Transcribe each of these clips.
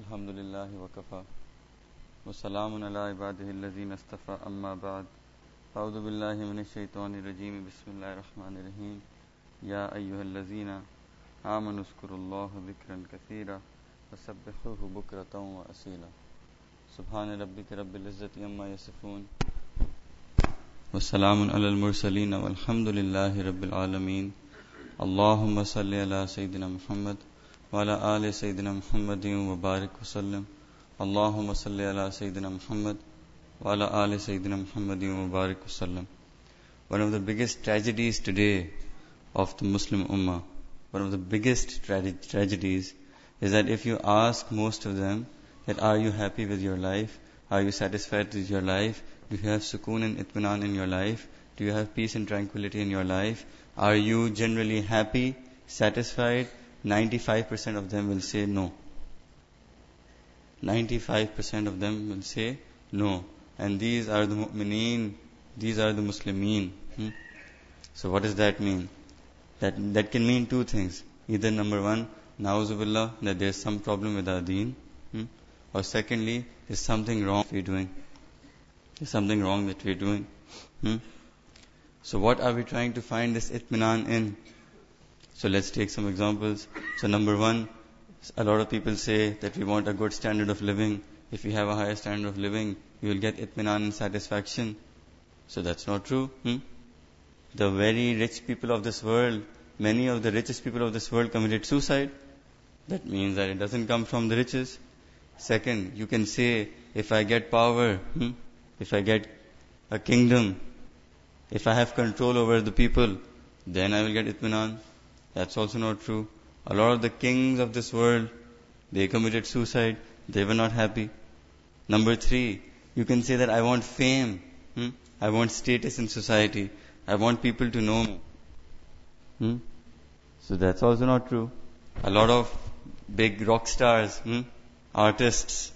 الحمد لله وكفى وسلام على عباده الذين اصطفى أما بعد أعوذ بالله من الشيطان الرجيم بسم الله الرحمن الرحيم يا أيها الذين آمنوا اذكروا الله ذكرا كثيرا وسبحوه بكرة وأصيلا سبحان ربك رب العزة عما يصفون وسلام على المرسلين والحمد لله رب العالمين اللهم صل على سيدنا محمد وعلى آل سيدنا محمد وبارك وسلم اللهم صل على سيدنا محمد وعلى آل سيدنا محمد وبارك وسلم One of the biggest tragedies today of the Muslim Ummah, one of the biggest tra- tragedies is that if you ask most of them that are you happy with your life, are you satisfied with your life, do you have sukoon and itminan in your life, do you have peace and tranquility in your life, are you generally happy, satisfied, 95% of them will say no. 95% of them will say no. And these are the mu'mineen, these are the muslimeen. Hmm? So what does that mean? That, that can mean two things. Either number one, na'uzubillah, that there's some problem with our deen. Hmm? Or secondly, there's something wrong we're doing. There's something wrong that we're doing. Hmm? So what are we trying to find this itminan in? So let's take some examples. So number one, a lot of people say that we want a good standard of living. If we have a higher standard of living, we will get itminan and satisfaction. So that's not true. Hmm? The very rich people of this world, many of the richest people of this world committed suicide. That means that it doesn't come from the riches. Second, you can say, if I get power, hmm? if I get a kingdom, if I have control over the people, then I will get itminan. That's also not true. A lot of the kings of this world, they committed suicide. They were not happy. Number three, you can say that I want fame. Hmm? I want status in society. I want people to know me. Hmm? So that's also not true. A lot of big rock stars, hmm? artists,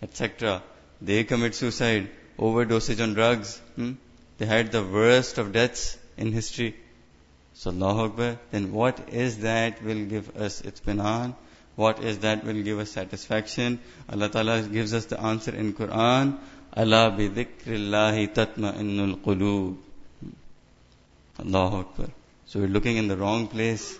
etc., they commit suicide, overdosage on drugs. Hmm? They had the worst of deaths in history. So Allahu Akbar, then what is that will give us itminan? What is that will give us satisfaction? Allah Ta'ala gives us the answer in Quran. Allah bi dhikrillahi tatma'innul qulub. Allahu Akbar. So we're looking in the wrong place.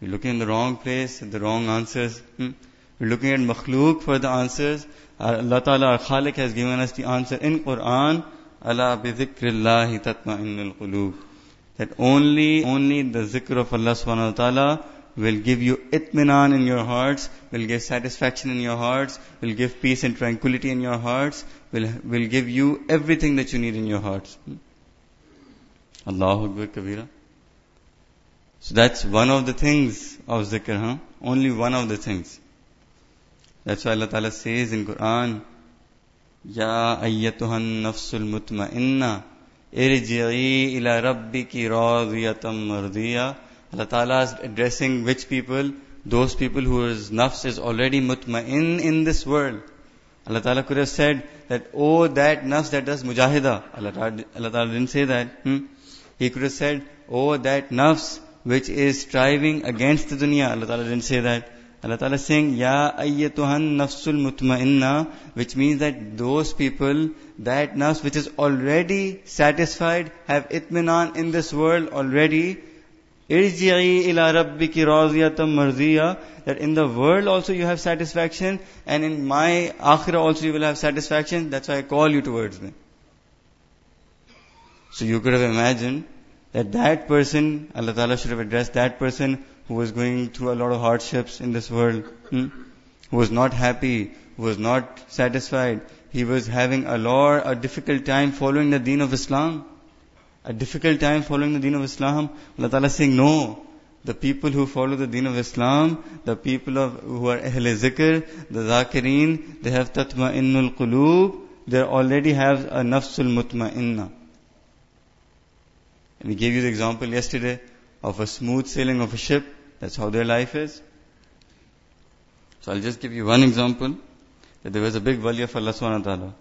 We're looking in the wrong place, the wrong answers. Hmm? We're looking at makhluk for the answers. Allah Ta'ala, our Khalik has given us the answer in Quran. Allah bi dhikrillahi tatma'innul qulub that only, only the zikr of Allah subhanahu wa ta'ala will give you itminan in your hearts, will give satisfaction in your hearts, will give peace and tranquility in your hearts, will, will give you everything that you need in your hearts. Allahu Akbar Kabira. So that's one of the things of zikr, huh? Only one of the things. That's why Allah Ta'ala says in Quran, Ya ayyatuhan nafsul mutma'inna irji'i ila rabbiki radiyatam mardiya. Allah Ta'ala is addressing which people? Those people whose nafs is already mutma'in in this world. Allah Ta'ala could have said that, oh, that nafs that does mujahida. Allah Ta'ala, Allah Ta'ala didn't say that. Hmm? He could have said, oh, that nafs which is striving against the dunya. Allah Ta'ala didn't say that. Allah Ta'ala is saying, Ya ayyatuhan nafsul mutma'inna, which means that those people, that nafs which is already satisfied, have itminan in this world already, irji'i ila rabbiki raziyatam marziya, that in the world also you have satisfaction, and in my akhirah also you will have satisfaction, that's why I call you towards me. So you could have imagined that that person, Allah Ta'ala should have addressed that person who was going through a lot of hardships in this world, hmm? who was not happy, who was not satisfied. He was having a lot, a difficult time following the deen of Islam. A difficult time following the deen of Islam. Allah Ta'ala saying, no. The people who follow the deen of Islam, the people of, who are Ahl Zikr, the Zakireen, they have tatma'innul qulub, they already have a nafsul mutma'inna. We gave you the example yesterday of a smooth sailing of a ship. That's how their life is. So I'll just give you one example. That there was a big wali of Allah subhanahu wa ta'ala.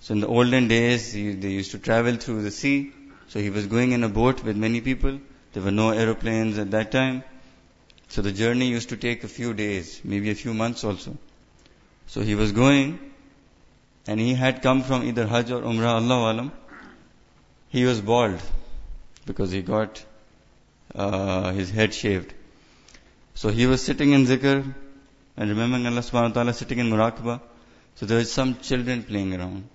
So in the olden days, he, they used to travel through the sea. So he was going in a boat with many people. There were no aeroplanes at that time. So the journey used to take a few days, maybe a few months also. So he was going, and he had come from either Hajj or Umrah, Allah Alam. He was bald, because he got uh, his head shaved. So he was sitting in zikr, and remembering Allah subhanahu wa ta'ala sitting in muraqabah. So there was some children playing around.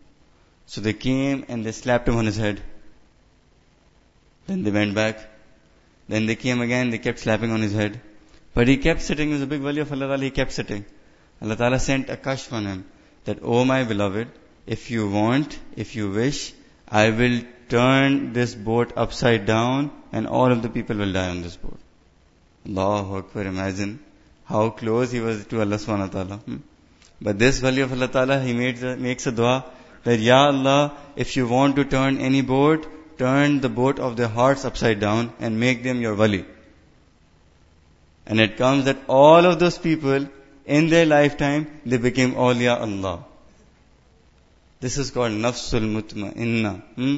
So they came and they slapped him on his head. Then they went back. Then they came again, they kept slapping on his head. But he kept sitting, he was a big wali of Allah Ta'ala, he kept sitting. Allah Ta'ala sent a kashf on him, that, oh my beloved, if you want, if you wish, I will turn this boat upside down and all of the people will die on this boat. Allahu Akbar, imagine how close he was to Allah subhanahu wa ta'ala. Hmm? But this wali of Allah ta'ala, he made, makes a dua that, Ya Allah, if you want to turn any boat, turn the boat of their hearts upside down and make them your wali. And it comes that all of those people, in their lifetime, they became awliya Allah. This is called nafsul mutma'inna. Hmm?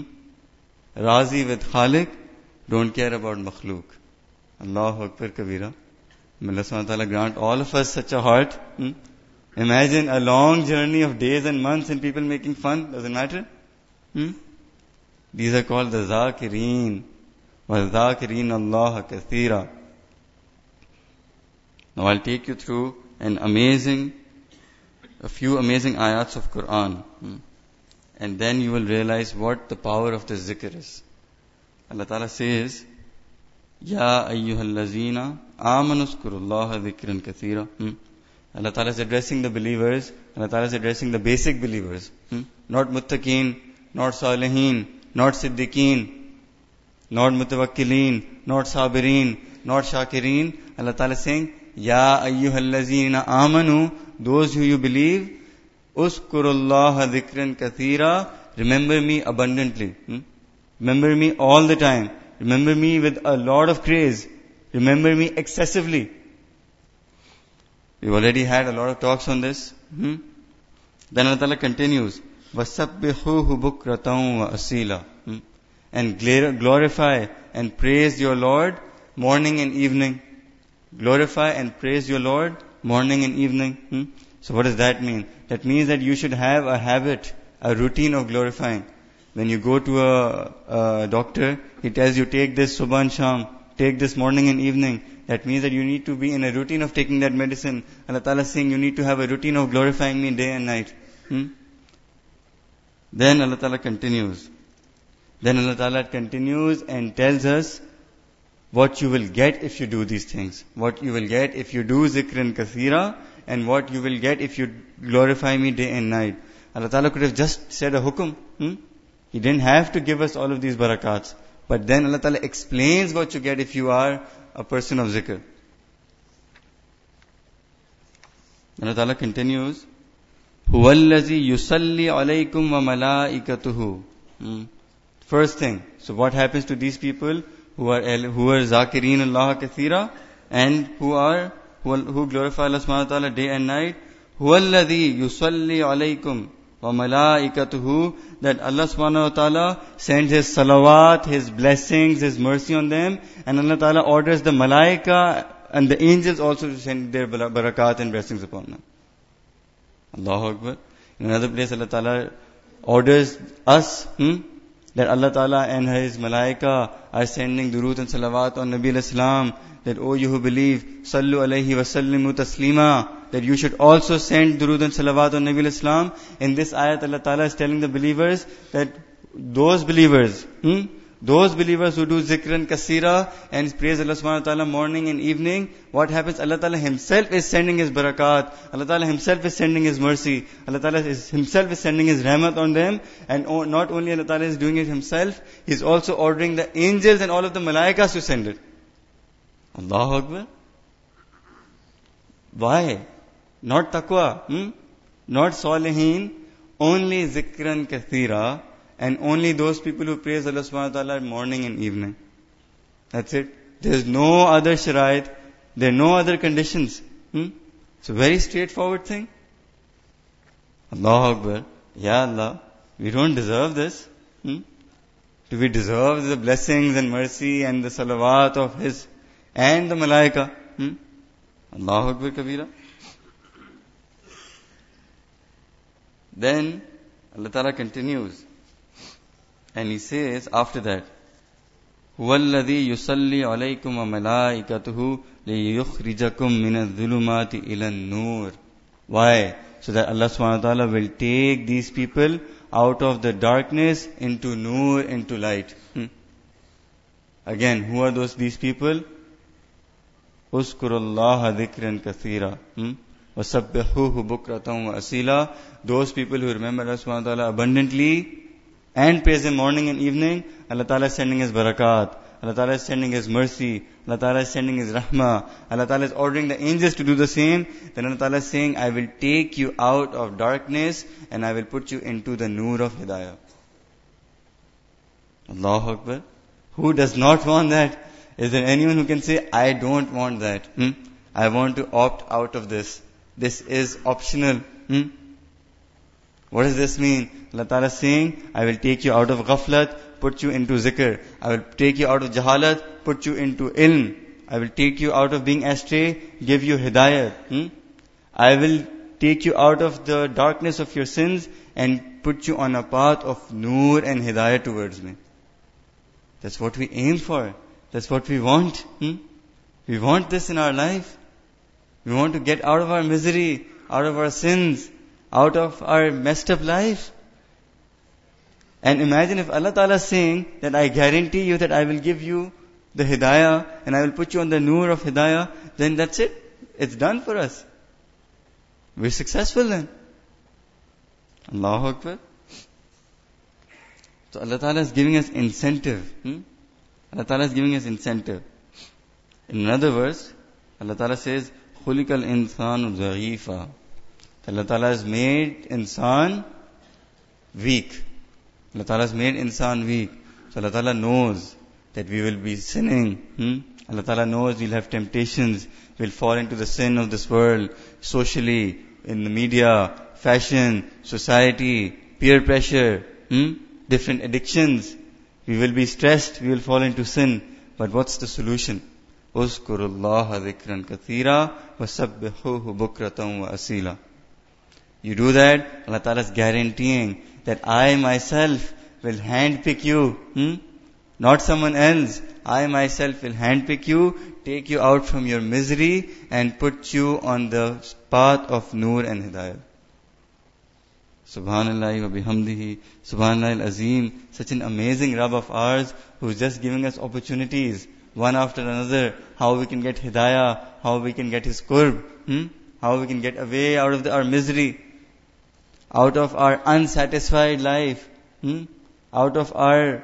Razi with Khalik, don't care about makhluk. Allahu Akbar Kabira. May Allah subhanahu wa ta'ala grant all of us such a heart. Hmm? Imagine a long journey of days and months and people making fun. Doesn't matter. Hmm? These are called the Zakireen. وَالذَّاكِرِينَ اللَّهَ كَثِيرًا Now I'll take you through an amazing, a few amazing ayats of Quran. Hmm? And then you will realize what the power of the zikr is. Allah Ta'ala says, Ya ayyuhallazina amanu zkurullaha dhikran kathira. Hmm? Allah Ta'ala is addressing the believers. Allah Ta'ala is addressing the basic believers. Hmm? Not muttaqeen, not salihin, not siddiqeen, not mutawakkilin, not sabirin, not shakireen. Allah Ta'ala is saying, Ya ayyuhallazina amanu, those who you believe, uskurullaha dhikran kathira, remember me abundantly. Hmm? Remember me all the time. Remember me with a lot of praise. Remember me excessively. We've already had a lot of talks on this. Hmm? Then Allah Ta'ala continues, وَسَبِّحُوهُ بُكْرَةً وَأَسِيلًا hmm? And glorify and praise your Lord morning and evening. Glorify and praise your Lord morning and evening. Hmm? So what does that mean? That means that you should have a habit, a routine of glorifying. When you go to a, a doctor, he tells you take this subhan sham, take this morning and evening. That means that you need to be in a routine of taking that medicine. Allah Ta'ala is saying you need to have a routine of glorifying me day and night. Hmm? Then Allah Ta'ala continues. Then Allah Ta'ala continues and tells us what you will get if you do these things. What you will get if you do zikr and kathira and what you will get if you glorify me day and night. Allah Ta'ala could have just said a hukum. Hmm? He didn't have to give us all of these barakats. But then Allah Ta'ala explains what you get if you are a person of zikr. Allah Ta'ala continues, هُوَ الَّذِي يُصَلِّي عَلَيْكُمْ وَمَلَائِكَتُهُ First thing, so what happens to these people who are who are zakireen Allah kathira and who are who, who glorify Allah subhanahu wa ta'ala day and night? هُوَ الَّذِي يُصَلِّي عَلَيْكُمْ وَمَلَائِكَتُهُ that Allah subhanahu wa ta'ala sends His salawat, His blessings, His mercy on them and Allah ta'ala orders the malaika and the angels also to send their barakat and blessings upon them. Allahu Akbar. In another place Allah ta'ala orders us hmm, that Allah ta'ala and His malaika are sending durood and salawat on Nabi al-Islam that, oh you who believe, sallu alayhi wa sallimu taslima, that you should also send durood and salawat on Nabi al-Islam. In this ayat, Allah Ta'ala is telling the believers that those believers, hmm, those believers who do zikr and kasira and praise Allah subhanahu wa ta'ala morning and evening, what happens? Allah ta'ala himself is sending his barakat. Allah ta'ala himself is sending his mercy. Allah ta'ala is, himself is sending his rahmat on them. And not only Allah ta'ala is doing it himself, he's also ordering the angels and all of the malaikas to send it. Allahu Akbar. Why? Not taqwa, hmm? not salihin, only zikran kathira, and only those people who praise Allah subhanahu wa ta'ala morning and evening. That's it. There's no other sharait, there are no other conditions. Hmm? It's a very straightforward thing. Allah Akbar. Ya Allah, we don't deserve this. Hmm? Do we deserve the blessings and mercy and the salawat of His and the malaika. Hmm? Allahu Akbar Kabira. Then Allah Ta'ala continues. And He says after that, هو الذي يصلي عليكم وملائكته ليخرجكم من الظلمات إلى النور. Why? So that Allah subhanahu wa ta'ala will take these people out of the darkness into nur, into light. Hmm. Again, who are those these people? Uskurullaha dhikran kathira. Hmm? وَسَبِّحُوهُ بُكْرَةً وَأَسِيلًا Those people who remember Allah subhanahu wa ta'ala abundantly and praise Him morning and evening, Allah Ta'ala is sending His barakat. Allah Ta'ala is sending His mercy. Allah Ta'ala is sending His rahmah. Allah Ta'ala is ordering the angels to do the same. Then Allah Ta'ala is saying, I will take you out of darkness and I will put you into the nur of hidayah. Allahu Akbar. Who does not want that? Is there anyone who can say, I don't want that? Hmm? I want to opt out of this. This is optional. Hmm? What does this mean? Allah Ta'ala is saying, I will take you out of ghaflat, put you into zikr. I will take you out of jahalat, put you into ilm. I will take you out of being astray, give you hidayat. Hmm? I will take you out of the darkness of your sins and put you on a path of nur and hidayah towards me. That's what we aim for. That's what we want. Hmm? We want this in our life. We want to get out of our misery, out of our sins, out of our messed up life. And imagine if Allah Ta'ala is saying that I guarantee you that I will give you the hidayah and I will put you on the nur of hidayah, then that's it. It's done for us. We're successful then. Allahu Akbar. So Allah Ta'ala is giving us incentive. Hmm? Allah Ta'ala is giving us incentive. In another verse, Allah Ta'ala says, خُلِقَ الْإِنسَانُ ضَعِيفًا Allah Ta'ala has made insan weak. Allah Ta'ala has made insan weak. So Allah Ta'ala knows that we will be sinning. Hmm? Allah Ta'ala knows we'll have temptations. We'll fall into the sin of this world, socially, in the media, fashion, society, peer pressure, hmm? different addictions. We will be stressed, we will fall into sin. But what's the solution? اذكروا الله ذكرا كثيرا وسبحوه بكرة وأصيلا you do that, Allah Ta'ala is guaranteeing that I myself will handpick you. Hmm? Not someone else. I myself will handpick you, take you out from your misery and put you on the path of Nur and Hidayah. Subhanallah wa bihamdihi. Subhanallah al-Azim. Such an amazing Rabb of ours who is just giving us opportunities one after another, how we can get hidayah, how we can get his qurb, hmm? how we can get away out of the, our misery, out of our unsatisfied life, hmm? out of our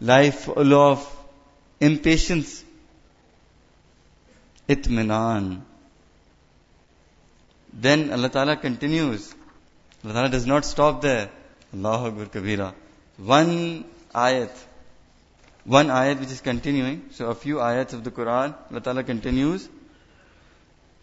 life full of impatience. Itminan. Then Allah Ta'ala continues. Allah Ta'ala does not stop there. Allahu Akbar Kabira. One ayat one ayat which is continuing. So a few ayats of the Quran, Allah Ta'ala continues.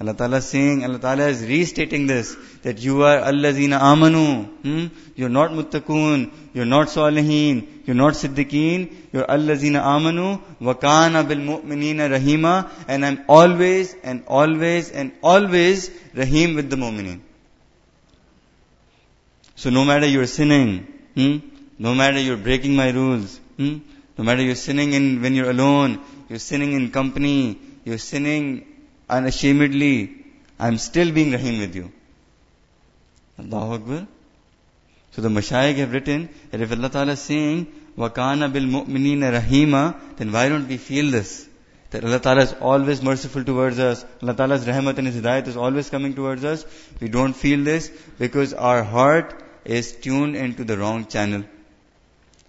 Allah Ta'ala is saying, Allah Ta'ala is restating this, that you are allazina amanu. Hmm? You're not muttaqoon, you're not salihin, you're not siddiqeen, you're allazina amanu, wa kana bil mu'minina rahima, and I'm always and always and always rahim with the mu'mineen. So no matter you're sinning, hmm? no matter you're breaking my rules, hmm? no matter you're sinning in when you're alone, you're sinning in company, you're sinning unashamedly, I'm still being Rahim with you. Allahu Akbar. So the Mashayikh have written that if Allah Ta'ala is saying, Wakana bil mu'minina rahima, then why don't we feel this? That Allah Ta'ala is always merciful towards us. Allah Ta'ala's rahmat and His hidayat is always coming towards us. We don't feel this because our heart is tuned into the wrong channel.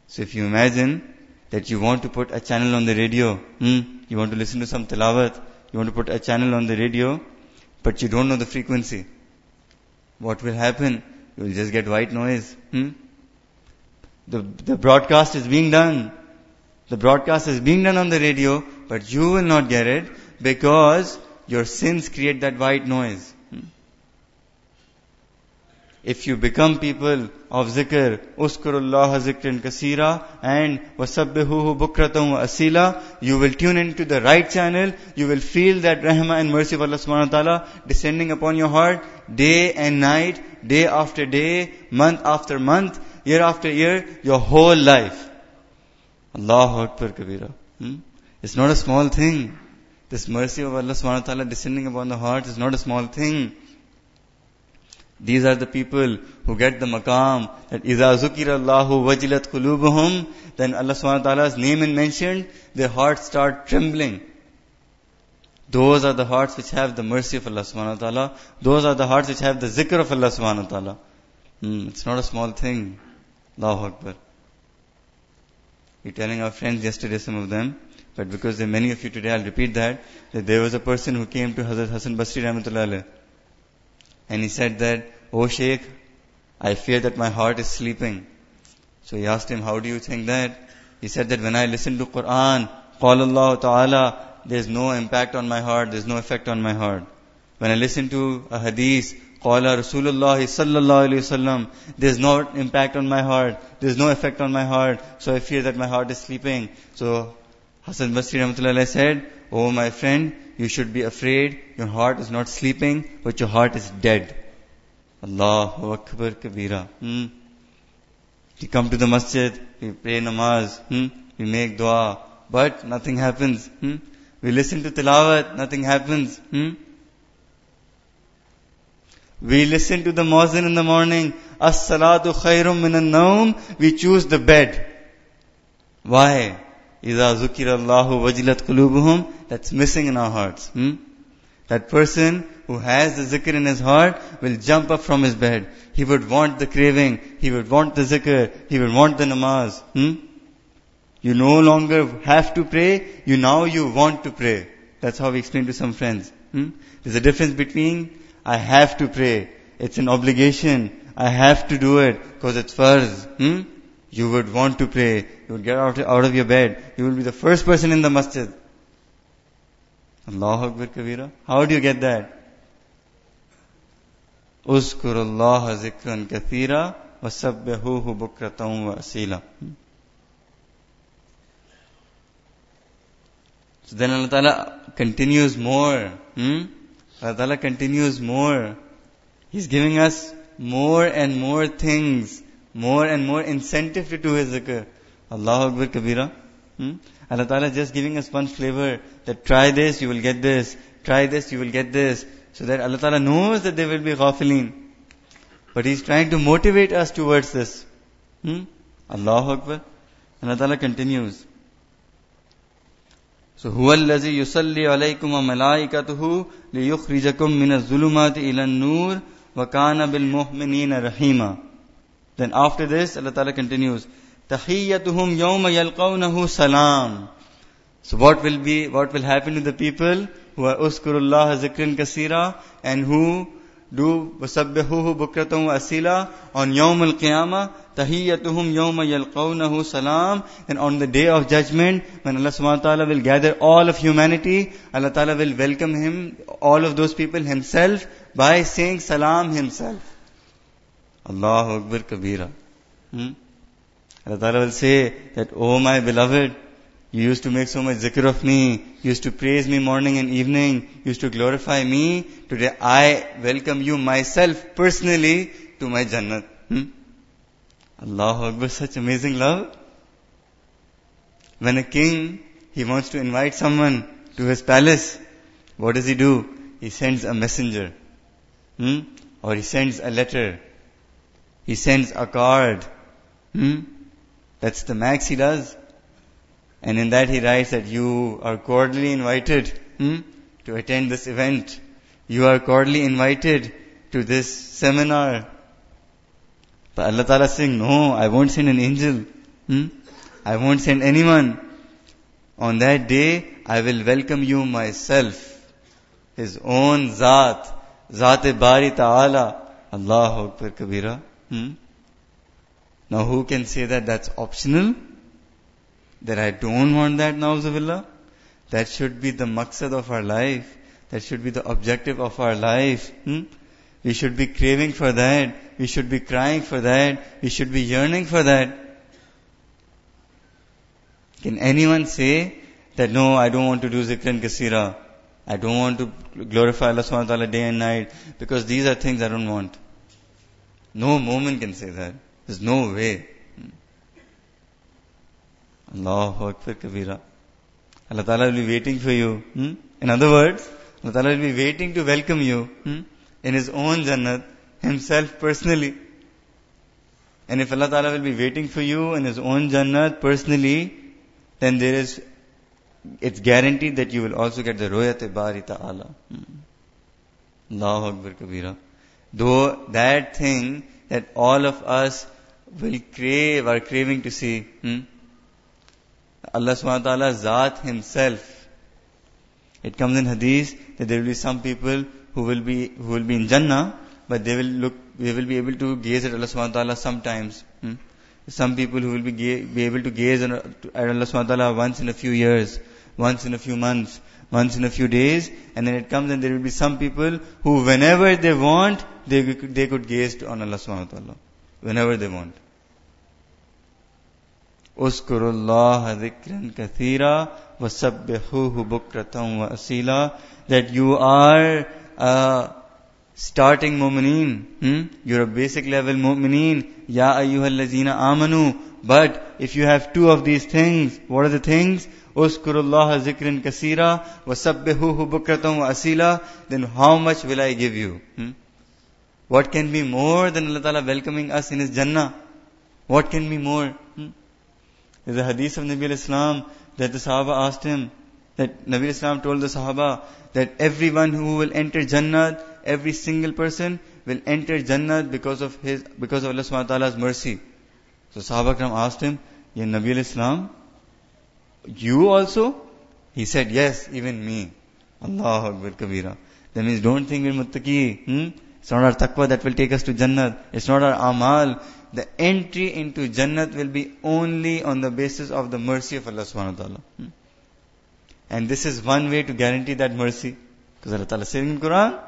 So if you imagine that you want to put a channel on the radio, hmm, you want to listen to some tilawat, you want to put a channel on the radio, but you don't know the frequency. What will happen? You will just get white noise. Hmm? The, the broadcast is being done. The broadcast is being done on the radio, but you will not get it because your sins create that white noise. If you become people of zikr, uskurullah zikrin kasira, and wasabbihuhu bukratum wa asila, you will tune into the right channel, you will feel that rahmah and mercy of Allah subhanahu wa ta'ala descending upon your heart, day and night, day after day, month after month, year after year, your whole life. Allahu Akbar Kabira. Hmm? It's not a small thing. This mercy of Allah subhanahu wa ta'ala descending upon the heart is not a small thing. These are the people who get the maqam that إِذَا ذُكِرَ اللَّهُ وَجِلَتْ قُلُوبُهُم Then Allah subhanahu wa ta'ala's name is mentioned, their hearts start trembling. Those are the hearts which have the mercy of Allah subhanahu wa ta'ala. Those are the hearts which have the zikr of Allah subhanahu wa ta'ala. Hmm, it's not a small thing. Allahu Akbar. We're telling our friends yesterday, some of them, but because there are many of you today, I'll repeat that, that there was a person who came to Hazrat Hassan Basri Rahmatullah and he said that, Oh Sheikh, I fear that my heart is sleeping. So he asked him, how do you think that? He said that when I listen to Quran, Qal Allah Ta'ala, there's no impact on my heart, there's no effect on my heart. When I listen to a hadith, Qala Rasulullah sallallahu alayhi wasallam, there's no impact on my heart, there's no effect on my heart, so I fear that my heart is sleeping. So Hassan Basri Rahmatullah said, Oh my friend, you should be afraid. Your heart is not sleeping, but your heart is dead. Allahu Akbar Kabira. Hmm? We come to the masjid, we pray namaz, hmm? we make dua, but nothing happens. Hmm? We listen to tilawat, nothing happens. Hmm? We listen to the muazzin in the morning, as-salatu khairum minan naum, we choose the bed. Why? Iza zukirallahu wajilat qulubuhum. That's missing in our hearts. Hmm? That person who has the zikr in his heart will jump up from his bed. He would want the craving. He would want the zikr. He would want the namaz. Hmm? You no longer have to pray. You now you want to pray. That's how we explain to some friends. Hmm? There's a difference between I have to pray. It's an obligation. I have to do it because it's first. Hmm? You would want to pray. You would get out, out of your bed. You will be the first person in the masjid. Allahu Akbar Kabira. How do you get that? اذكر الله ذكرا كثيرا وسبحوه بكرة وأصيلا So then Allah Ta'ala continues more. Hmm? Allah Ta'ala continues more. He's giving us more and more things more and more incentive to do his zikr. Allahu Akbar Kabira. Hmm? Allah Ta'ala is just giving us one flavor that try this, you will get this. Try this, you will get this. So that Allah Ta'ala knows that there will be ghafileen. But He's trying to motivate us towards this. Hmm? Allahu Akbar. Allah Ta'ala continues. So, هو الذي يصلي عليكم وملائكته ليخرجكم من الظلمات إلى النور وكان بالمؤمنين رحيما then after this, Allah Ta'ala continues, تَحِيَّتُهُمْ يَوْمَ يَلْقَوْنَهُ salam. So what will be, what will happen to the people who are uskurullah zikrin kasira and who do wasabbihuhu bukratum asila on yawm al-qiyamah tahiyyatuhum yawma yalqawnahu salam and on the day of judgment when Allah subhanahu wa ta'ala will gather all of humanity Allah ta'ala will welcome him all of those people himself by saying salam himself Allahu Akbar Kabira. Hmm? Allah Ta'ala will say that, Oh my beloved, you used to make so much zikr of me, you used to praise me morning and evening, you used to glorify me. Today I welcome you myself personally to my Jannat. Hmm? Allahu Akbar, such amazing love. When a king, he wants to invite someone to his palace, what does he do? He sends a messenger. Hmm? Or he sends a letter he sends a card. Hmm? That's the max he does. And in that he writes that you are cordially invited hmm, to attend this event. You are cordially invited to this seminar. But Allah Ta'ala is saying, no, I won't send an angel. Hmm? I won't send anyone. On that day, I will welcome you myself. His own Zat. Zat-e-Bari Ta'ala. Allahu Akbar Kabira. Hmm? Now who can say that that's optional? That I don't want that na'uzubillah? That should be the maqsad of our life. That should be the objective of our life. Hmm? We should be craving for that. We should be crying for that. We should be yearning for that. Can anyone say that no, I don't want to do zikr and kasira. I don't want to glorify Allah subhanahu wa ta'ala day and night because these are things I don't want. No mu'min can say that. There's no way. Allahu Akbar Kabira. Allah Ta'ala will be waiting for you. Hmm? In other words, Allah Ta'ala will be waiting to welcome you hmm? in His own Jannat, Himself personally. And if Allah Ta'ala will be waiting for you in His own Jannat personally, then there is, it's guaranteed that you will also get the Royat Bari Ta'ala. Hmm? Allahu Akbar Kabira. Though that thing that all of us will crave, are craving to see, hmm? Allah subhanahu wa ta'ala Zat Himself. It comes in Hadith that there will be some people who will be, who will be in Jannah, but they will look, they will be able to gaze at Allah subhanahu wa ta'ala sometimes. Hmm? Some people who will be, ga- be able to gaze at Allah subhanahu wa ta'ala once in a few years, once in a few months, once in a few days, and then it comes and there will be some people who whenever they want, they, they could gaze on Allah subhanahu wa ta'ala Whenever they want. اذكروا الله ذكرا كثيرا وسبحوه بكرة وأصيلا that you are a starting mu'mineen hmm? you're a basic level mu'mineen ya ayyuhallazina amanu but if you have two of these things what are the things اذكروا الله ذكرا كثيرا وسبحوه بكرة وأصيلا then how much will I give you hmm? What can be more than Allah Ta'ala welcoming us in His Jannah what can be more hmm? There's a hadith of Nabi al-Islam that the Sahaba asked him, that Nabi al-Islam told the Sahaba that everyone who will enter Jannah, every single person will enter Jannah because of his, because of Allah subhanahu wa ta'ala's mercy. So Sahaba Kram asked him, Ya Nabi al-Islam, you also? He said, yes, even me. Allahu Akbar Kabira. That means don't think we're muttaqi. Hmm? It's not our taqwa that will take us to Jannat. It's not our amal the entry into Jannat will be only on the basis of the mercy of Allah subhanahu wa ta'ala. Hmm? And this is one way to guarantee that mercy. Because Allah Ta'ala says in Quran,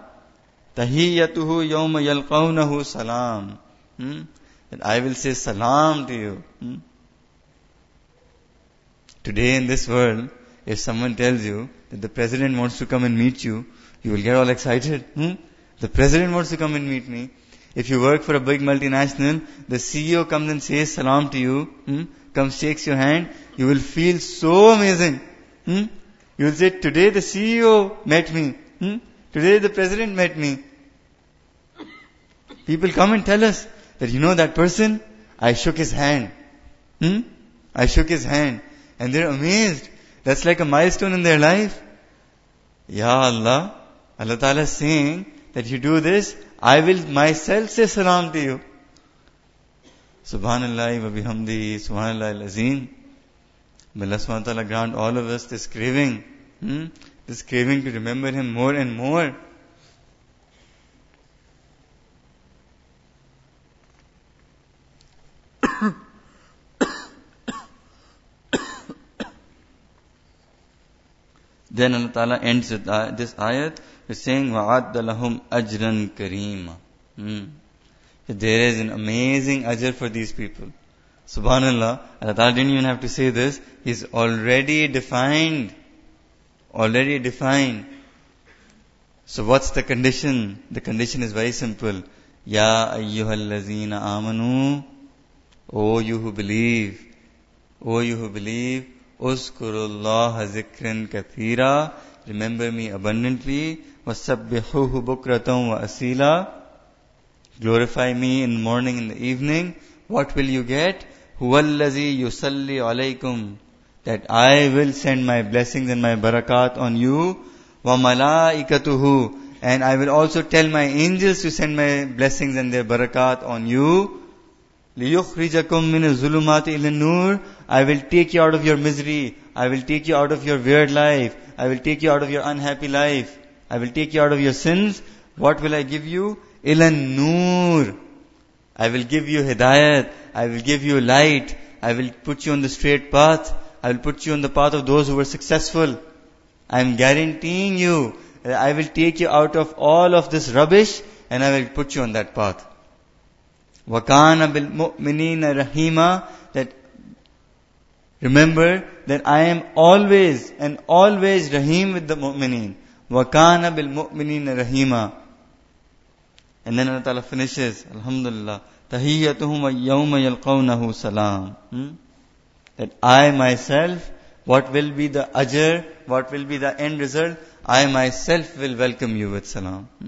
Tahiyyatuhu yawma yalqawnahu salam. Hmm? That I will say salam to you. Hmm? Today in this world, if someone tells you that the president wants to come and meet you, you will get all excited. Hmm? The president wants to come and meet me. If you work for a big multinational, the CEO comes and says salam to you, hmm? comes shakes your hand, you will feel so amazing. Hmm? You will say, today the CEO met me. Hmm? Today the president met me. People come and tell us that you know that person, I shook his hand. Hmm? I shook his hand. And they're amazed. That's like a milestone in their life. Ya Allah, Allah Ta'ala is saying that you do this, I will myself say salam to you. Subhanallah wa bihamdi, Subhanallah al-Azim. May Allah subhanahu wa ta'ala grant all of us this craving, hmm? this craving to remember Him more and more. then Allah Ta'ala ends with uh, this ayat with saying, وَعَدَّ لَهُمْ أَجْرًا كَرِيمًا hmm. There is an amazing ajr for these people. Subhanallah, Allah Ta'ala didn't even have to say this. He's already defined. Already defined. So what's the condition? The condition is very simple. Ya ayyuhallazina amanu. O you who believe. O you who believe. Uskurullah zikran kathira. Remember me abundantly. وَسَبِّحُوهُ بُكْرَةً وَأَسِيلًا Glorify me in the morning and the evening. What will you get? هُوَ الَّذِي يُصَلِّي عَلَيْكُمْ That I will send my blessings and my barakat on you. وَمَلَائِكَتُهُ And I will also tell my angels to send my blessings and their barakat on you. لِيُخْرِجَكُم مِّنَ الظُّلُمَاتِ إِلَى النُّورِ I will take you out of your misery. I will take you out of your weird life. I will take you out of your unhappy life. I will take you out of your sins. What will I give you? Ilan nur. I will give you hidayat. I will give you light. I will put you on the straight path. I will put you on the path of those who were successful. I am guaranteeing you that I will take you out of all of this rubbish and I will put you on that path. وَكَانَ بِالْمُؤْمِنِينَ rahima That remember that I am always and always rahim with the mu'mineen. وَكَانَ bil رَحِيمًا rahima. And then Allah Ta'ala finishes, Alhamdulillah, Tahiyyatuhum yawma yalqawnahu salam. That I myself, what will be the ajr, what will be the end result, I myself will welcome you with salam. Hmm?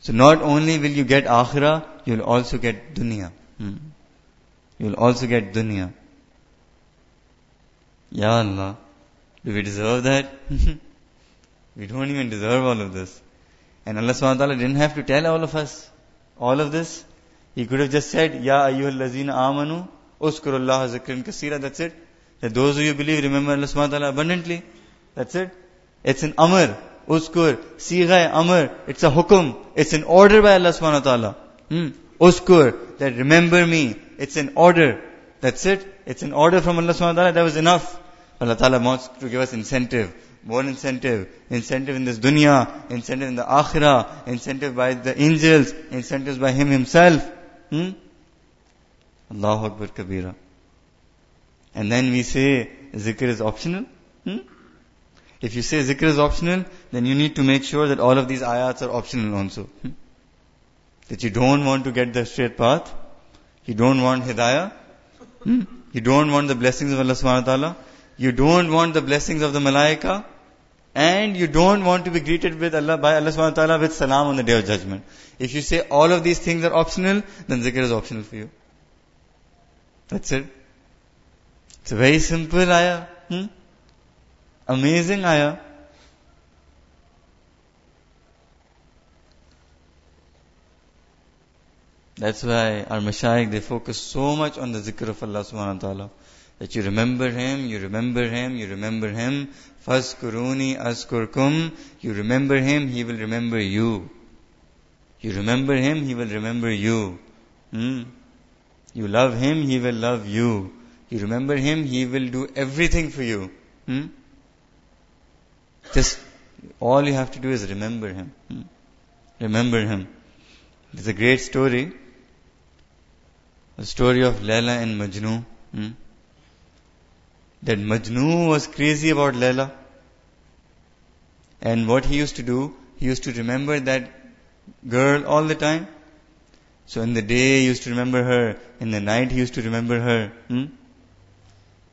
So not only will you get akhirah, you'll also get dunya. Hmm? You'll also get dunya. Ya Allah, do we deserve that? we don't even deserve all of this. And Allah subhanahu wa ta'ala didn't have to tell all of us all of this. He could have just said, Ya ayyuhal lazina amanu, uskurullah zikrin kasira, that's it. That those who you believe remember Allah subhanahu wa ta'ala abundantly. That's it. It's an amr. Uskur, sigha amr. It's a hukum. It's an order by Allah subhanahu wa ta'ala. Hmm. Uskur, that remember me. It's an order. That's it. It's an order from Allah subhanahu wa ta'ala. That was enough. Allah ta'ala wants to give us incentive. More incentive. Incentive in this dunya. Incentive in the akhirah. Incentive by the angels. Incentives by Him Himself. Hmm? Allahu Akbar Kabira. And then we say zikr is optional. Hmm? If you say zikr is optional, then you need to make sure that all of these ayats are optional also. Hmm? That you don't want to get the straight path. You don't want hidayah. Hmm? You don't want the blessings of Allah subhanahu wa ta'ala. You don't want the blessings of the malaika. And you don't want to be greeted with Allah by Allah subhanahu wa ta'ala with salam on the day of judgment. If you say all of these things are optional, then zikr is optional for you. That's it. It's a very simple ayah. Hmm? Amazing ayah. That's why our mashayikh, they focus so much on the zikr of Allah subhanahu wa ta'ala. That you remember Him, you remember Him, you remember Him. Fazkuruni askurkum. You remember Him, He will remember you. You remember Him, He will remember you. Hmm? You love Him, He will love you. You remember Him, He will do everything for you. Hmm? Just, all you have to do is remember Him. Hmm? Remember Him. There's a great story. The story of Layla and Majnu. That Majnu was crazy about Layla. And what he used to do, he used to remember that girl all the time. So in the day he used to remember her, in the night he used to remember her. Hmm?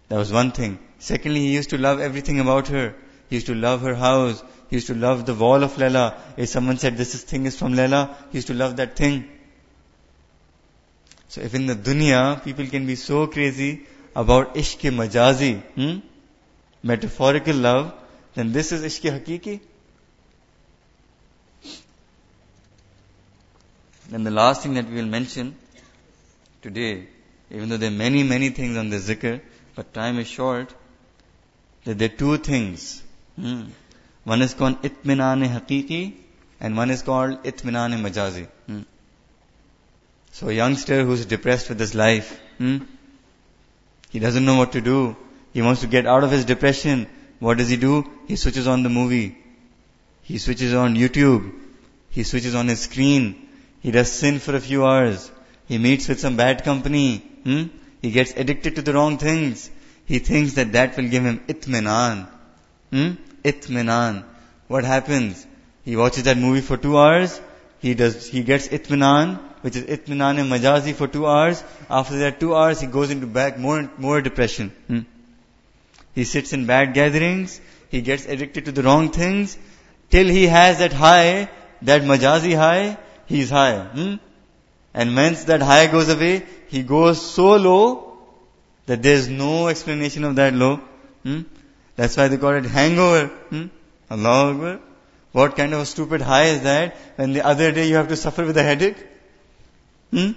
That was one thing. Secondly, he used to love everything about her. He used to love her house. He used to love the wall of Layla. If someone said this thing is from Layla, he used to love that thing. So if in the dunya people can be so crazy about ishq majazi, hmm? metaphorical love, then this is ishq hakiki. Then the last thing that we will mention today, even though there are many, many things on the zikr, but time is short, that there are two things. Hmm. One is called itminan hakiki and one is called itminan majazi. Hmm. So a youngster who's depressed with his life, hmm? He doesn't know what to do. He wants to get out of his depression. What does he do? He switches on the movie. He switches on YouTube. He switches on his screen. He does sin for a few hours. He meets with some bad company. Hmm? He gets addicted to the wrong things. He thinks that that will give him itminan. Hmm? Itminan. What happens? He watches that movie for two hours. He does, he gets itminan which is itminan majazi for two hours. After that two hours, he goes into back more more depression. Hmm? He sits in bad gatherings. He gets addicted to the wrong things till he has that high, that majazi high. He's high. Hmm? And once that high goes away, he goes so low that there's no explanation of that low. Hmm? That's why they call it hangover. Hmm? Allah Akbar. What kind of a stupid high is that when the other day you have to suffer with a headache? Hmm?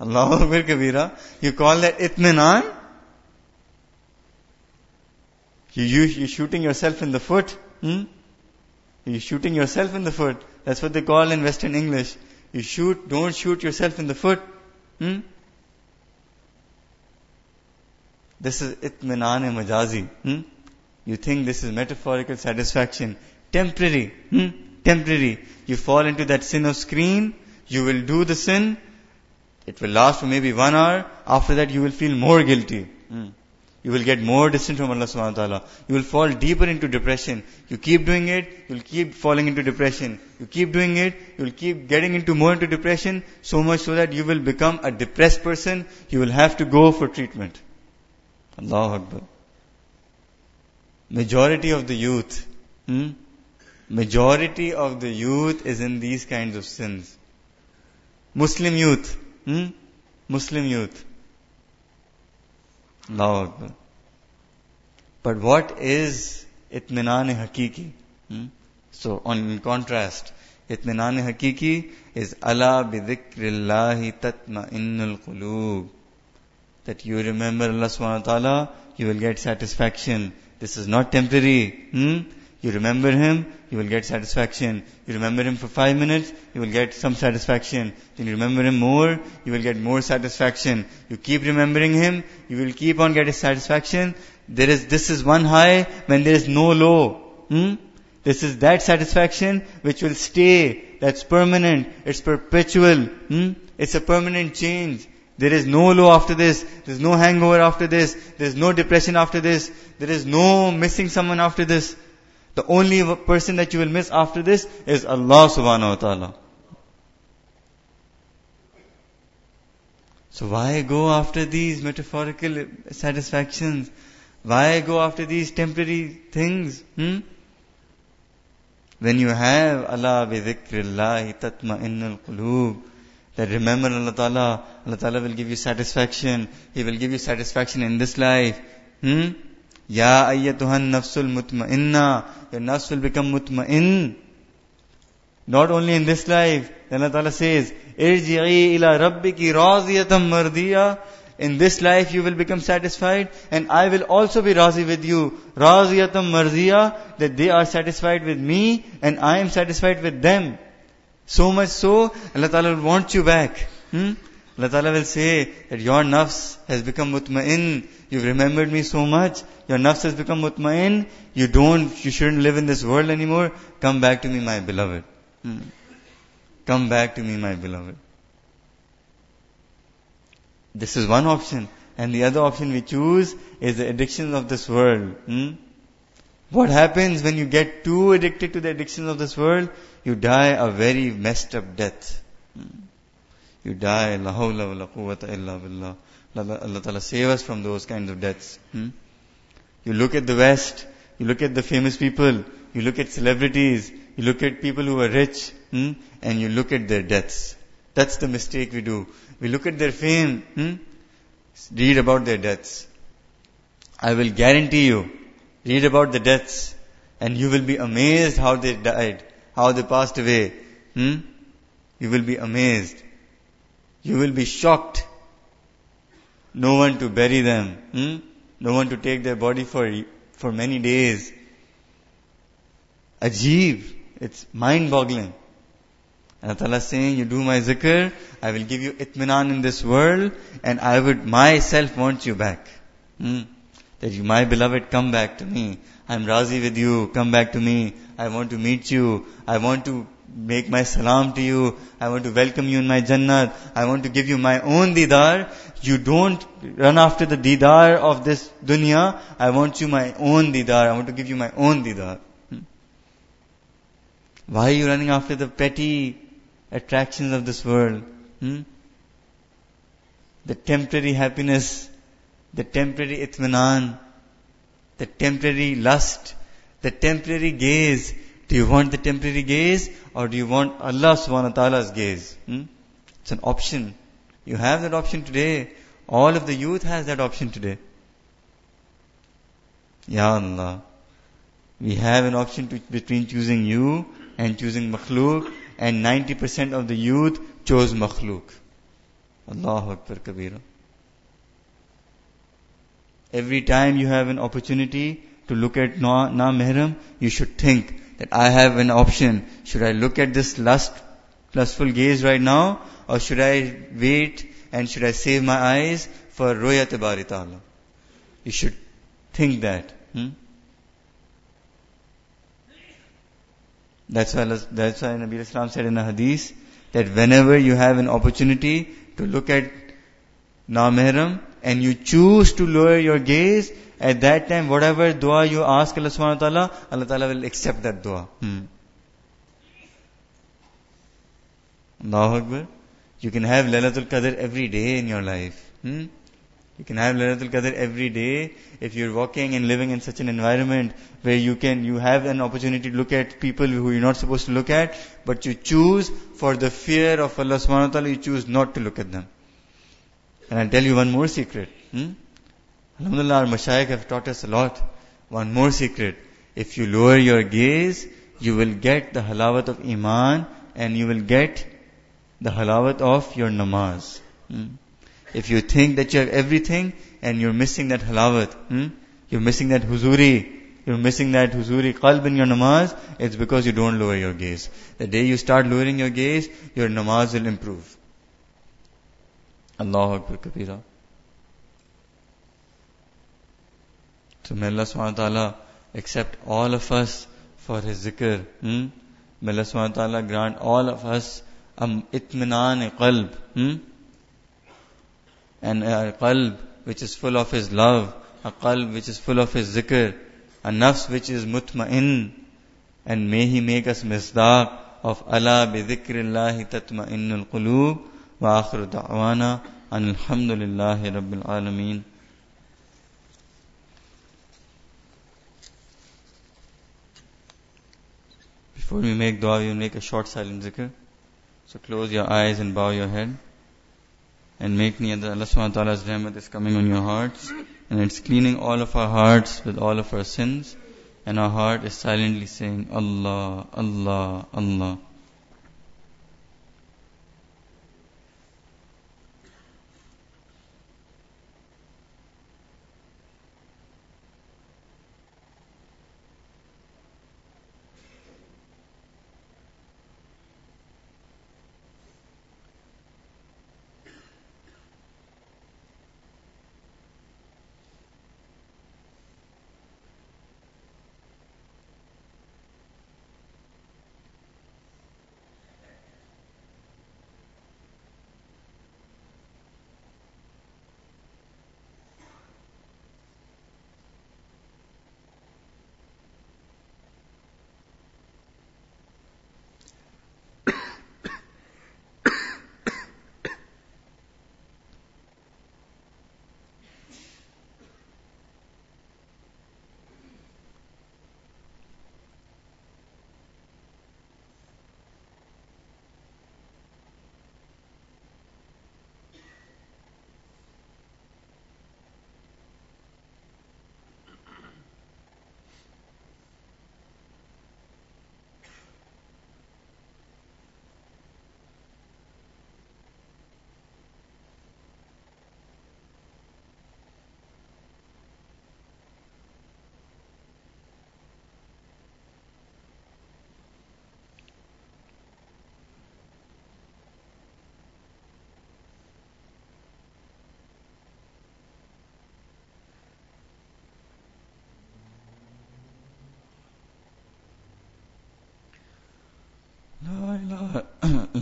Allahu Akbar Kabira. You call that itminan? You, you, you're shooting yourself in the foot. Hmm? You're shooting yourself in the foot. That's what they call in Western English. You shoot, don't shoot yourself in the foot. Hmm? This is itminan majazi. Hmm? You think this is metaphorical satisfaction. Temporary. Hmm? Temporary. You fall into that sin of screen You will do the sin. It will last for maybe one hour. After that, you will feel more guilty. Hmm. You will get more distant from Allah subhanahu wa ta'ala. You will fall deeper into depression. You keep doing it, you'll keep falling into depression. You keep doing it, you'll keep getting into more into depression, so much so that you will become a depressed person. You will have to go for treatment. Allahu Akbar. Majority of the youth, hmm? majority of the youth is in these kinds of sins. Muslim youth, hmm? Muslim youth. Allahu Akbar. But what is itminan hakiki? Hmm? So, on in contrast, itminan hakiki is Allah bidhikrillahi tatma innul qulub. That you remember Allah subhanahu wa ta'ala, you will get satisfaction. This is not temporary. Hmm? You remember Him, you will get satisfaction. You remember Him for five minutes, you will get some satisfaction. Then you remember Him more, you will get more satisfaction. You keep remembering Him, you will keep on getting satisfaction. There is, this is one high when there is no low. Hmm? This is that satisfaction which will stay. That's permanent. It's perpetual. Hmm? It's a permanent change. There is no low after this. There's no hangover after this. There's no depression after this. There is no missing someone after this. The only person that you will miss after this is Allah subhanahu wa ta'ala. So why go after these metaphorical satisfactions? Why go after these temporary things? Hmm? When you have Allah bi dhikrillahi tatma'innul qulub, that remember Allah Ta'ala, Allah Ta'ala will give you satisfaction. He will give you satisfaction in this life. Hmm? Ya ayyatuhan nafsul mutma'inna. Your nafs will become mutma'in. Not only in this life. Allah Ta'ala says, Irji'i ila rabbiki raziyatam mardiya. In this life you will become satisfied and I will also be razi with you. Raziyatam mardiya. That they are satisfied with me and I am satisfied with them. So much so, Allah Ta'ala will want you back. Hmm? Allah Ta'ala will say that your nafs has become mutma'in. You've remembered me so much. Your nafs has become mutma'in. You don't, you shouldn't live in this world anymore. Come back to me, my beloved. Hmm. Come back to me, my beloved. This is one option. And the other option we choose is the addictions of this world. Hmm? What happens when you get too addicted to the addictions of this world? You die a very messed up death. Hmm. You die, la hawla wa la quwwata illa billah. Allah Ta'ala save us from those kinds of deaths. Hmm? You look at the West, you look at the famous people, you look at celebrities, you look at people who are rich, hmm? and you look at their deaths. That's the mistake we do. We look at their fame, hmm? read about their deaths. I will guarantee you, read about the deaths, and you will be amazed how they died, how they passed away. Hmm? You will be amazed. You will be shocked. No one to bury them. Hmm? No one to take their body for, for many days. Ajib. It's mind boggling. Allah Ta'ala is saying, you do my zikr, I will give you itminan in this world, and I would myself want you back. Hmm? That you, my beloved, come back to me. I'm razi with you, come back to me. I want to meet you. I want to make my salam to you. I want to welcome you in my Jannat. I want to give you my own didar. You don't run after the didar of this dunya. I want you my own didar. I want to give you my own didar. Hmm? Why are you running after the petty attractions of this world? Hmm? The temporary happiness, the temporary itminan, the temporary lust, the temporary gaze. Do you want the temporary gaze or do you want Allah subhanahu wa ta'ala's gaze? Hmm? It's an option. You have that option today. All of the youth has that option today. Ya Allah. We have an option to, between choosing you and choosing makhluk and 90% of the youth chose makhluk. Allahu Akbar Kabira. Every time you have an opportunity to look at na, na mehram, you should think that I have an option. Should I look at this lust, lustful gaze right now, or should I wait and should I save my eyes for Royat Bari Ta'ala? You should think that. Hmm? That's why, that's why Nabi Islam said in the hadith that whenever you have an opportunity to look at na-mahram and you choose to lower your gaze, at that time whatever dua you ask Allah subhanahu wa ta'ala, Allah ta'ala will accept that dua. Hmm. Allahu Akbar. You can have Lailatul Qadr every day in your life. Hmm? You can have Lailatul Qadr every day if you're walking and living in such an environment where you can, you have an opportunity to look at people who you're not supposed to look at, but you choose for the fear of Allah subhanahu wa ta'ala, you choose not to look at them. And I'll tell you one more secret. Hmm? Alhamdulillah, our mashayikh have taught us a lot. One more secret. If you lower your gaze, you will get the halawat of iman and you will get the halawat of your namaz. Hmm? If you think that you have everything and you're missing that halawat, hmm? you're missing that huzuri, you're missing that huzuri qalb in your namaz, it's because you don't lower your gaze. The day you start lowering your gaze, your namaz will improve. Allahu Akbar Kabira. So may Allah subhanahu wa ta'ala accept all of us for His zikr. Hmm? May Allah subhanahu wa ta'ala grant all of us itminan qalb. Hmm? and a qalb which is full of His love, a qalb which is full of His zikr, a nafs which is mutma'in, and may He make us misdaq of Allah bi dhikrillahi tatma'innul qulub wa akhiru da'wana and alhamdulillahi rabbil alameen. Before we make dua, you make a short silent zikr. So close your eyes and bow your head and make niyat that Allah subhanahu wa ta'ala's rahmat is coming on your hearts and it's cleaning all of our hearts with all of our sins and our heart is silently saying Allah, Allah, Allah.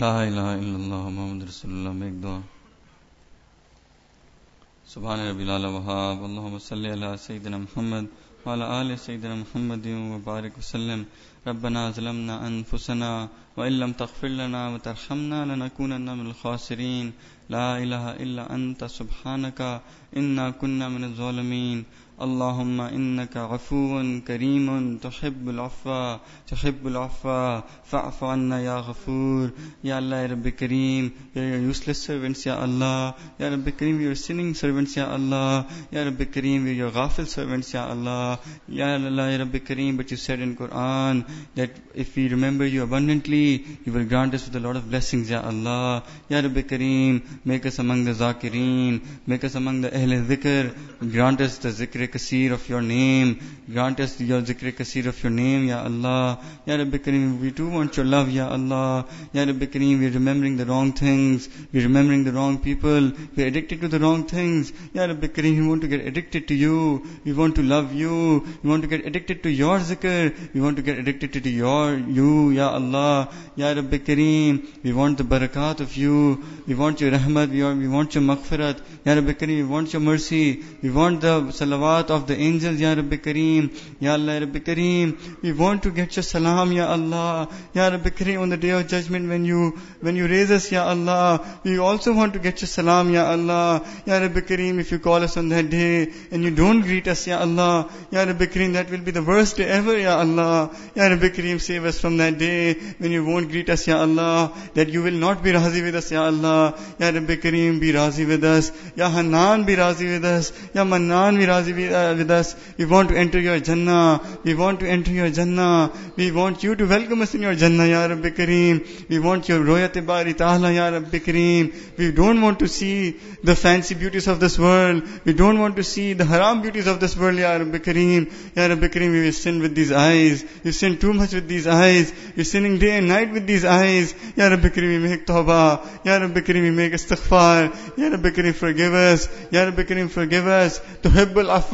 لا إله إلا الله محمد رسول الله make dua سبحان ربي الأعلى وهاب اللهم صل على سيدنا محمد وعلى آل سيدنا محمد وبارك وسلم۔ ربنا ظلمنا أنفسنا وإن لم تغفر لنا وترحمنا لنكونن من الخاسرين لا إله إلا أنت سبحانك إنا كنا من الظالمين اللهم إنك عفو كريم تحب العفو تحب العفو فاعف عنا يا غفور يا الله يا رب كريم you're your useless servants يا الله يا رب كريم you're sinning servants يا الله يا رب كريم you're your غافل servants يا الله يا الله يا رب كريم but you said in Quran that if we remember you abundantly you will grant us with a lot of blessings يا الله يا رب كريم make us among the zakireen make us among the ahl dhikr grant us the zikr kaseer of your name. Grant us your zikr kaseer of your name, Ya Allah. Ya Rabbi Kareem, we do want your love, Ya Allah. Ya Rabbi Kareem, we're remembering the wrong things. We're remembering the wrong people. We're addicted to the wrong things. Ya Rabbi Kareem, we want to get addicted to you. We want to love you. We want to get addicted to your zikr. We want to get addicted to your, you, Ya Allah. Ya Rabbi Kareem, we want the barakat of you. We want your rahmat. We want, we want your maghfirat. Ya Rabbi Kareem, we want your mercy. We want the salawat of the angels, Ya Rabbi Kareem. Ya Allah, Rabbi Kareem. We want to get your salam, Ya Allah. Ya Rabbi Kareem, on the day of judgment when you, when you raise us, Ya Allah. We also want to get your salam, Ya Allah. Ya Rabbi Kareem, if you call us on that day and you don't greet us, Ya Allah. Ya Rabbi Kareem, that will be the worst day ever, Ya Allah. Ya Rabbi Kareem, save us from that day when you won't greet us, Ya Allah. That you will not be razi with us, Ya Allah. Ya Rabbi Kareem, be razi with us. Ya Hanan, be razi with us. Ya Mannan, be razi with, uh, with us. We want to enter your Jannah. We want to enter your Jannah. We want you to welcome us in your Jannah, Ya Rabbi Kareem. We want your Royat Bari Ta'ala, Ya Rabbi Kareem. We don't want to see the fancy beauties of this world. We don't want to see the haram beauties of this world, Ya Rabbi Kareem. Ya Rabbi Kareem, we sin with these eyes. We sin too much with these eyes. We're sinning day and night with these eyes. Ya Rabbi Kareem, we make tawbah. Ya Rabbi Kareem, we make istighfar. Ya Rabbi Kareem, forgive us. Ya Rabbi Kareem, forgive us. Tuhibbul afwa.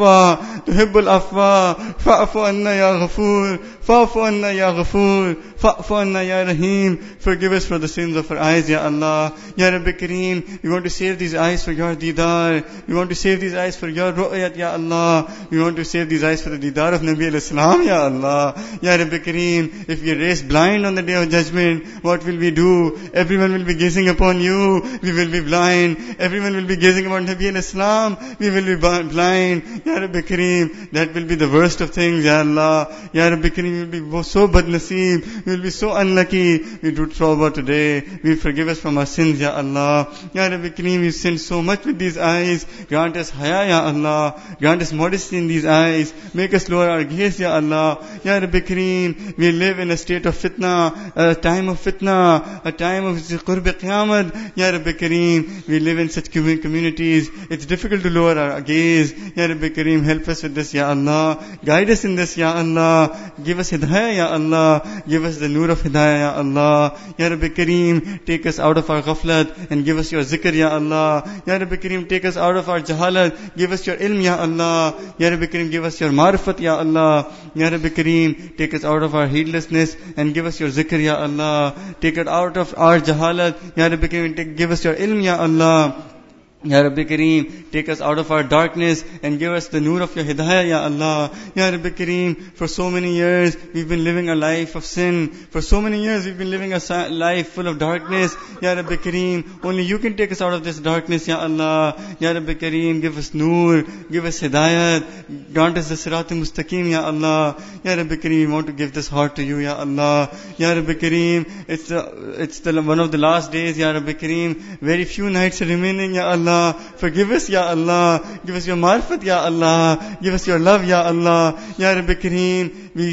Tuhibbul afwa. Fa'fu anna ya ghafoor. Fa'fu anna ya ghafoor. Fa'fu anna ya rahim. Forgive us for the sins of our eyes, Ya Allah. Ya Rabbi Kareem, we want to save these eyes for your didar. We want to save these eyes for your ru'yat, Ya Allah. We want to save these eyes for the didar of Nabi al-Islam, Ya Allah. Ya Rabbi Kareem, if we raised blind on the day of judgment, what will we do? Everyone will be gazing upon you. We will be blind. Everyone will be gazing upon Nabi al-Islam. We will be blind. Ya Rabbi Kareem, that will be the worst of things, Ya Allah. Ya Rabbi Kareem, will be so bad naseeb. We will be so unlucky. We do tawbah today. We forgive us from our sins, Ya Allah. Ya Rabbi Kareem, we sinned so much with these eyes. Grant us haya, Ya Allah. Grant us modesty in these eyes. Make us lower our gaze, Ya Allah. Ya Rabbi Kareem, we live in a state of fitna, a time of fitna, a time of qurb qiyamah. Ya Rabbi Kareem, we live in such communities. It's difficult to lower our gaze. Ya Rabbi Kareem, help us with this, Ya Allah. Guide us in this, Ya Allah. Give us hidayah, Ya Allah. Give us the nur of hidayah, Ya Allah. Ya Rabbi Kareem, take us out of our ghaflat and give us your zikr, Ya Allah. Ya Rabbi Kareem, take us out of our jahalat. Give us your ilm, Ya Allah. Ya Rabbi Kareem, give us your marifat, Ya Allah. Ya Rabbi Kareem, take us out of our heedlessness and give us your zikr, Ya Allah. Take it out of our jahalat. Ya Rabbi Kareem, take, give us your ilm, Ya Allah. Ya Rabbi Kareem, take us out of our darkness and give us the nur of your hidayah, Ya Allah. Ya Rabbi Kareem, for so many years we've been living a life of sin. For so many years we've been living a life full of darkness. Ya Rabbi Kareem, only you can take us out of this darkness, Ya Allah. Ya Rabbi Kareem, give us nur, give us hidayat, grant us the sirat mustaqim, Ya Allah. Ya Rabbi Kareem, we want to give this heart to you, Ya Allah. Ya Rabbi Kareem, it's, it's the, one of the last days, Ya Rabbi Kareem. Very few nights remaining, Ya Allah. Forgive us, Ya Allah. Give us your marfat, Ya Allah. Give us your love, Ya Allah. Ya Rabbi Kareem. We,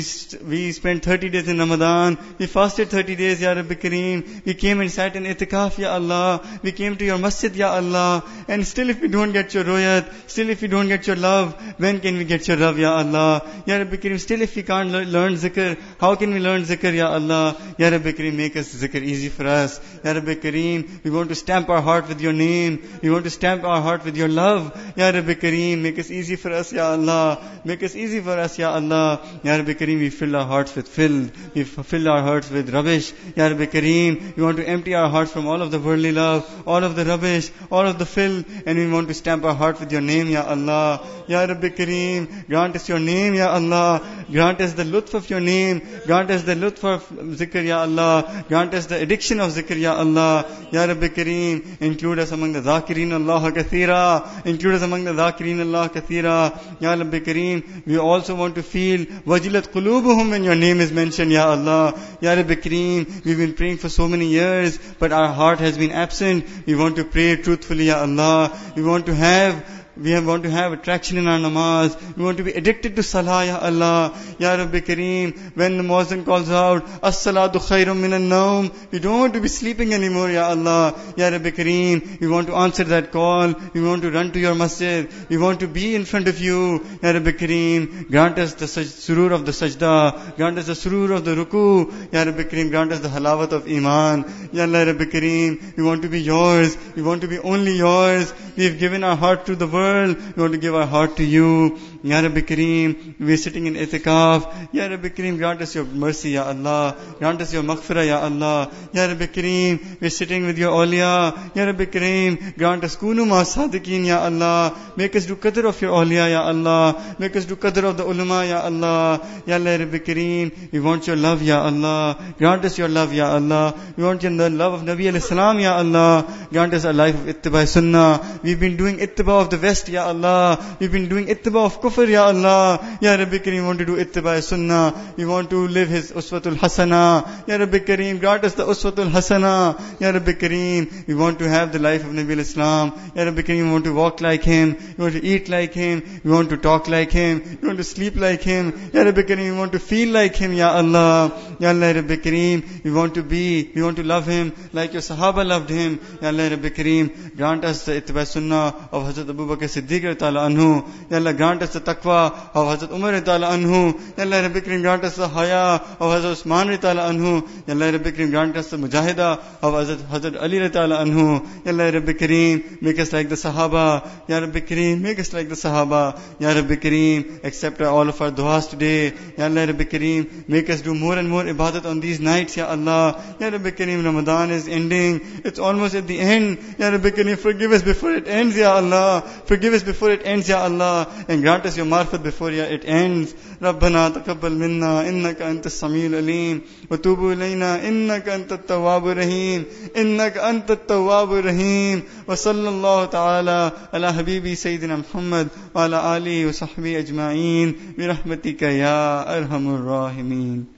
we spent 30 days in Ramadan. We fasted 30 days, Ya Rabbi Kareem. We came and sat in itikaf, Ya Allah. We came to your masjid, Ya Allah. And still if we don't get your royat, still if we don't get your love, when can we get your love, Ya Allah? Ya Rabbi Kareem, still if we can't learn zikr, how can we learn zikr, Ya Allah? Ya Rabbi Kareem, make us zikr easy for us. Ya Rabbi Kareem, we want to stamp our heart with your name. We want to stamp our heart with your love. Ya Rabbi Kareem, make us easy for us, Ya Allah. Make us easy for us, Ya Allah. Ya Rabbi Kareem, we fill our hearts with filth. We fill our hearts with rubbish. Ya Rabbi Kareem, we want to empty our hearts from all of the worldly love, all of the rubbish, all of the filth, and we want to stamp our heart with your name, Ya Allah. Ya Rabbi Kareem, grant us your name, Ya Allah. Grant us the lutf of your name. Grant us the lutf of zikr, Ya Allah. Grant us the addiction of zikr, Ya Allah. Ya Rabbi Kareem, include us among the zakireen Allah kathira. Include us among the zakireen Allah kathira. Ya Rabbi Kareem, we also want to feel wajilat qulubuhum when your name is mentioned, Ya Allah. Ya Rabbi Kareem, we've been praying for so many years, but our heart has been absent. We want to pray truthfully, Ya Allah. We want to have we want to have attraction in our namaz. We want to be addicted to salah, Ya Allah. Ya Rabbi Kareem, when the Muazzin calls out, As-salatu khairum minan naum, we don't want to be sleeping anymore, Ya Allah. Ya Rabbi Kareem, we want to answer that call. We want to run to your masjid. We want to be in front of you. Ya Rabbi Kareem, grant us the surur of the sajda. Grant us the surur of the ruku. Ya Rabbi Kareem, grant us the halawat of iman. Ya Allah Rabbi Kareem, we want to be yours. We want to be only yours. We have given our heart to the world. We want to give our heart to you. Ya Rabbi Kareem, we are sitting in itikaf. Ya Rabbi Kareem, grant us your mercy, Ya Allah. Grant us your maghfirah, Ya Allah. Ya Rabbi Kareem, we are sitting with your awliya. Ya Rabbi Kareem, grant us kunu ma sadiqeen, Ya Allah. Make us do qadr of your awliya, Ya Allah. Make us do qadr of the ulama, Ya Allah. Ya Rabbi Kareem, we want your love, Ya Allah. Grant us your love, Ya Allah. We want your the love of Nabi alayhi salam, Ya Allah. Grant us a life of ittiba sunnah. We've been doing ittiba of the West, Ya Allah. We've been doing ittiba of kufr, Ya Allah. Ya Rabbi Kareem, want to do ittiba sunnah. We want to live his uswatul hasana. Ya Rabbi Kareem, grant us the uswatul hasana. Ya Rabbi Kareem, we want to have the life of Nabi Islam. Ya Rabbi Kareem, we want to walk like him. We want to eat like him. We want to talk like him. We want to sleep like him. Ya Rabbi Kareem, we want to feel like him, Ya Allah. Ya Allah Rabbi Kareem, we want to be, we want to love him like your Sahaba loved him. Ya Allah Rabbi Kareem, grant us the ittiba sunnah of Hazrat Abu Bakr Siddiq ta'ala. Ya Allah, grant us the taqwa of Hazrat Umar ta'ala anhu. Ya Allah Rabbi Kareem, grant us the haya of Hazrat Usman ta'ala anhu. Ya Allah Rabbi Kareem, grant us the mujahida of Hazrat, Hazrat Ali ta'ala anhu. Ya Allah Rabbi Kareem, make us like the Sahaba. Ya Rabbi Kareem, make us like the Sahaba. Ya Rabbi Kareem, accept all of our du'as today. Ya Allah Rabbi Kareem, make us do more and more ibadat on these nights, Ya Allah. Ya Rabbi Kareem, Ramadan is ending. It's almost at the end. Ya Rabbi Kareem, forgive us before it ends, Ya Allah. Forgive us before it ends, Ya Allah. And grant us your marfat before ya it ends. ربنا تقبل منا إنك أنت السميع العليم وتوب إلينا إنك أنت التواب الرحيم إنك أنت التواب الرحيم وصلى الله تعالى على حبيبي سيدنا محمد وعلى آله وصحبه أجمعين برحمتك يا أرحم الراحمين